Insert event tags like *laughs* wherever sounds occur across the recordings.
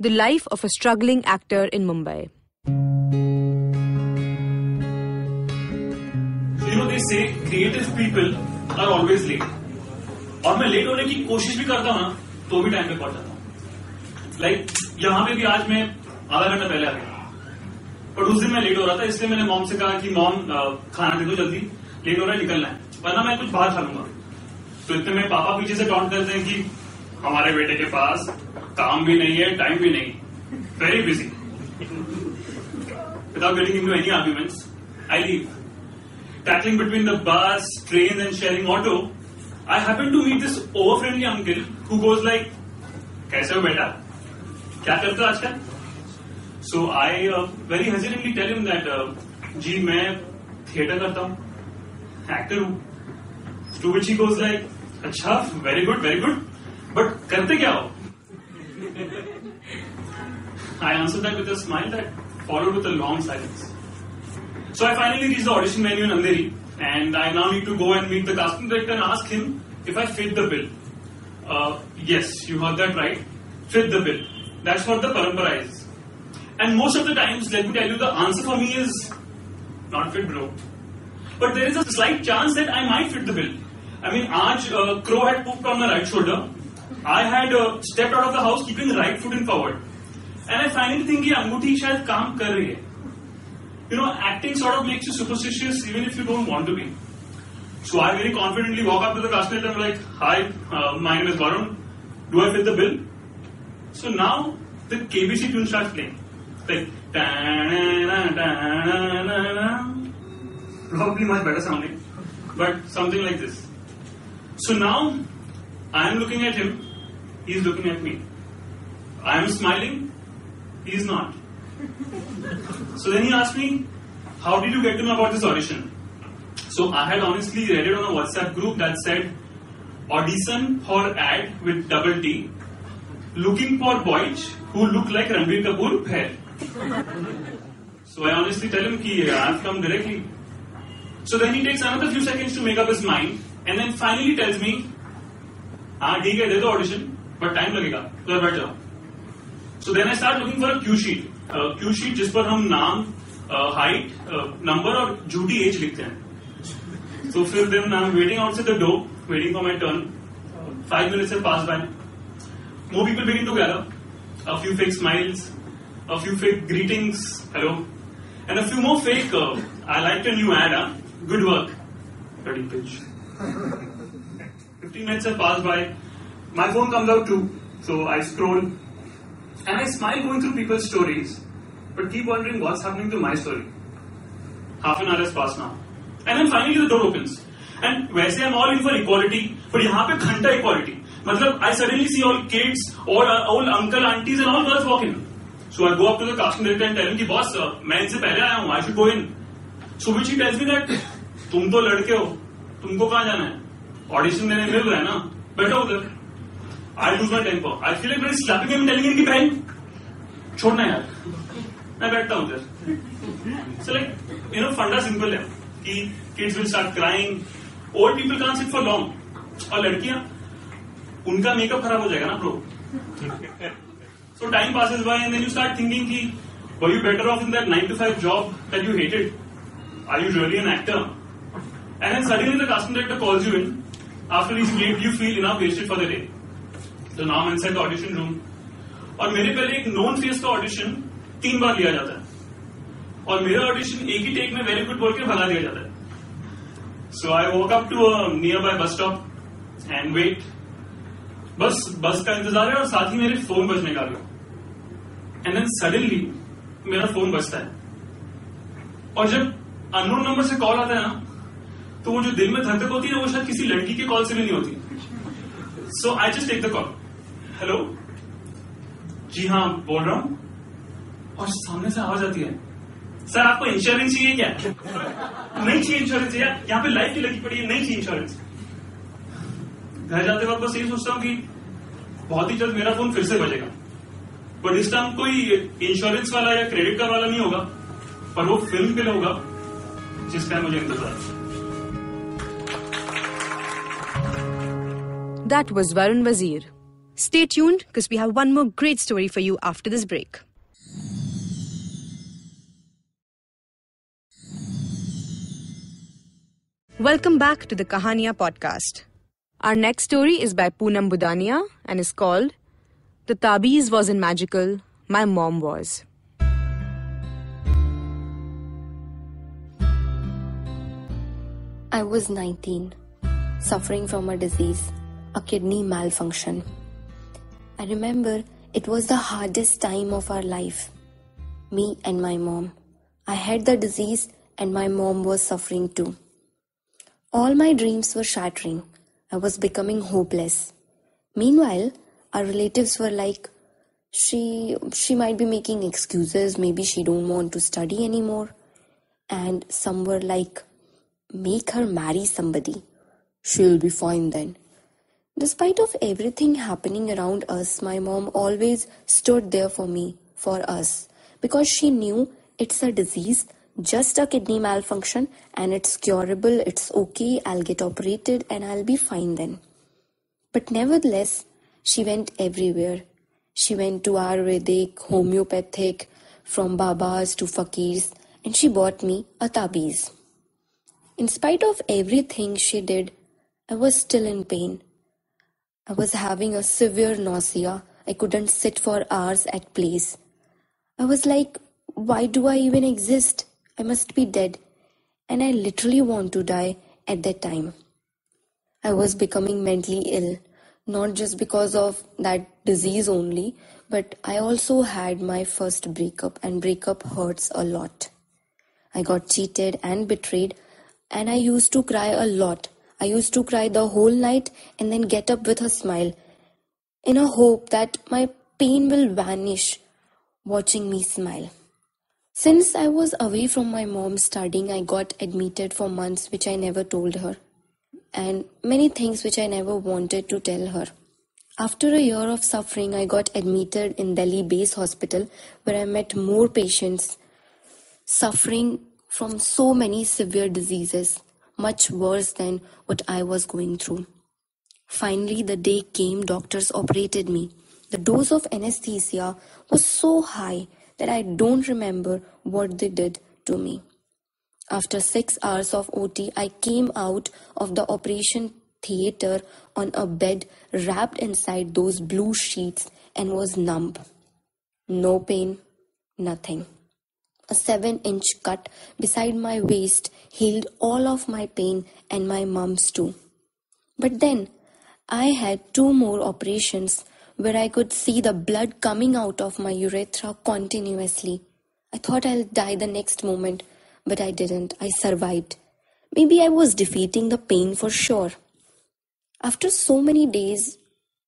The Life of a Struggling Actor in Mumbai. You know they say creative people are always late और मैं late होने की कोशिश भी करता हूँ ना तो भी टाइम पे पहुँच जाता हूँ। लाइक यहाँ पे भी आज मैं आधा घंटा पहले आ गया। पर उस दिन मैं लेट हो रहा था, इसलिए मैंने मॉम से कहा कि, मॉम खाना दे दो जल्दी। लेट हो रहा है, निकलना है। वरना मैं कुछ बाहर खा लूँगा। तो इतने में पापा पीछे से टॉन्ट करते हैं कि, हमारे बेटे के पास काम भी नहीं है टाइम भी नहीं. Very busy without getting into any arguments I leave tackling between the bus train and sharing auto I happen to meet this over friendly uncle who goes like कैसे हो बेटा क्या करते हो आजकल so I very hesitantly tell you that जी मैं theatre करता हूँ एक्टर हूँ to which he goes like अच्छा very good very good but करते क्या हो I answered that with a smile that followed with a long silence. So I finally reached the audition venue in Andheri, and I now need to go and meet the casting director and ask him if I fit the bill. Uh, yes, you heard that right. Fit the bill. That's what the parampara is. And most of the times, let me tell you, the answer for me is not fit, bro. But there is a slight chance that I might fit the bill. I mean, Aj uh, Crow had pooped on my right shoulder. I had step out of the house keeping right foot in forward and I finally think ये अंगूठी शायद काम कर रही है। You know acting sort of makes you superstitious even if you don't want to be so I very confidently walk up to the classmate and like hi my name is Varun do I fit the bill so now the KBC queue start playing like probably much better sounding but something like this so now I am looking at him, he is looking at me. I am smiling, he is not. So then he asked me, How did you get to know about this audition? So I had honestly read it on a WhatsApp group that said, Audition for ad with double T, looking for boys who look like Ranbir Kapoor pair. So I honestly tell him ki I've come directly. So then he takes another few seconds to make up his mind and then finally tells me, हाँ ठीक है दे दो audition but time लगेगा तो बैठ जाओ so then I start looking for cue sheet cue sheet जिस पर हम नाम हाइट नंबर और झूठी एज लिखते हैं सो फिर then I am waiting outside the door waiting for my turn five minutes have pass by more people begin to gather. A few fake smiles, a few fake greetings, hello, and a few more fake. Uh, I liked a new ad. Huh? Good work. Ready pitch. *laughs* 15 minutes have passed by. My phone comes out too, so I scroll and I smile going through people's stories, but keep wondering what's happening to my story. Half an hour has passed now, and then finally the door opens. And वैसे I'm all in for equality, but यहाँ पे घंटा equality. मतलब I suddenly see all kids, all all uncle, aunties, and all girls walking. So I go up to the casting director and tell him कि boss, uh, मैं इनसे पहले आया हूँ, I should go in. So which he tells me that तुम तो लड़के हो, तुमको कहाँ जाना है? ऑडिशन मेरे मिल रहा है ना? बैठो उधर। I lose my temper I feel मेरे स्लैपिंग में टेलिंग की बहन। छोड़ना यार। मैं बैठता हूँ उधर। सो लाइक यू नो फंडा सिंपल है कि kids will start crying old people can sit for long और लड़कियाँ, उनका मेकअप खराब हो जाएगा ना pro so time pass is by and then you start thinking कि, were you better off in that 9 to 5 job that you hated? Are you really an actor? And then suddenly the casting director calls you in After he's made you feel enough wasted for the day. So now I'm inside audition room. और मेरे पहले एक non face का audition तीन बार लिया जाता है। और मेरा ऑडिशन एक ही टेक में वेरी गुड बोल के भगा दिया जाता है। So I walk up to nearby bus stop and wait bus bus का इंतज़ार है और साथ ही मेरे फ़ोन बजने का भी। एंड देन सडनली मेरा फ़ोन बजता है। और जब अननोन नंबर से कॉल आता है ना तो वो जो दिल में धड़कन होती है ना, वो शायद किसी लड़की के कॉल से भी नहीं होती। So I just take the call hello जी हाँ बोल रहा हूँ। और सामने से आवाज़ आती है। सर आपको इंश्योरेंस चाहिए क्या? नहीं चाहिए इंश्योरेंस यार। यहाँ पे लाइफ की लगी पड़ी है, नहीं चाहिए इंश्योरेंस घर जाते वक्त बस यही सोचता हूँ कि बहुत ही जल्द मेरा फ़ोन फिर से बजेगा। बट इस टाइम कोई इंश्योरेंस वाला या क्रेडिट कार्ड वाला नहीं होगा। पर वो फ़िल्म बिल होगा, जिस टाइम मुझे इंतज़ार है। That was Varun Wazir. Stay tuned because we have one more great story for you after this break. Welcome back to the Kahania podcast. Our next story is by Poonam Budania and is called The Tabiz Wasn't Magical, My Mom Was. I was 19, suffering from a disease, a kidney malfunction. I remember it was the hardest time of our life. Me and my mom. I had the disease and my mom was suffering too. All my dreams were shattering. I was becoming hopeless. Meanwhile, our relatives were like, she she might be making excuses, maybe she don't want to study anymore. And some were like, make her marry somebody. She'll be fine then. Despite of everything happening around us, my mom always stood there for me, for us, because she knew it's a disease, just a kidney malfunction, and it's curable, it's okay, I'll get operated and I'll be fine then. But nevertheless, she went everywhere. She went to Ayurvedic, homeopathic, from Babas to Fakirs, and she bought me a tabiz. In spite of everything she did, I was still in pain. I was having a severe nausea. I couldn't sit for hours at place. I was like, why do I even exist? I must be dead. And I literally want to die at that time. I was becoming mentally ill, not just because of that disease only, but I also had my first breakup, and breakup hurts a lot. I got cheated and betrayed, and I used to cry a lot. I used to cry the whole night and then get up with a smile in a hope that my pain will vanish watching me smile. Since I was away from my mom studying, I got admitted for months, which I never told her, and many things which I never wanted to tell her. After a year of suffering, I got admitted in Delhi Base Hospital, where I met more patients suffering from so many severe diseases, much worse than what I was going through. Finally, the day came, doctors operated me. The dose of anesthesia was so high that I don't remember what they did to me. After six hours of OT, I came out of the operation theater on a bed wrapped inside those blue sheets and was numb. No pain, nothing. A seven inch cut beside my waist healed all of my pain and my mum's too. But then I had two more operations where I could see the blood coming out of my urethra continuously. I thought I'll die the next moment, but I didn't. I survived. Maybe I was defeating the pain for sure. After so many days,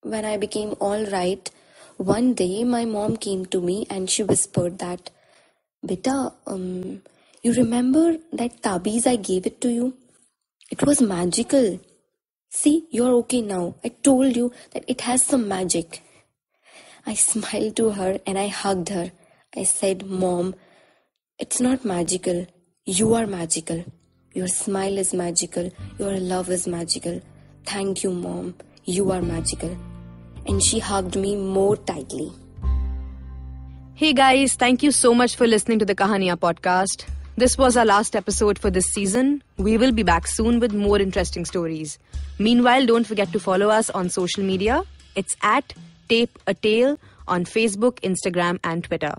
when I became all right, one day my mom came to me and she whispered that, Beta, um, you remember that tabiz I gave it to you? It was magical. See, you're okay now. I told you that it has some magic. I *laughs* smiled to her and I hugged her. I said, Mom, it's not magical. You are magical. Your smile is magical. Your love is magical. Thank you, Mom. You are magical. And she hugged me more tightly. Hey guys, thank you so much for listening to the Kahania podcast. This was our last episode for this season. We will be back soon with more interesting stories. Meanwhile, don't forget to follow us on social media. It's at Tape a Tale on Facebook, Instagram, and Twitter.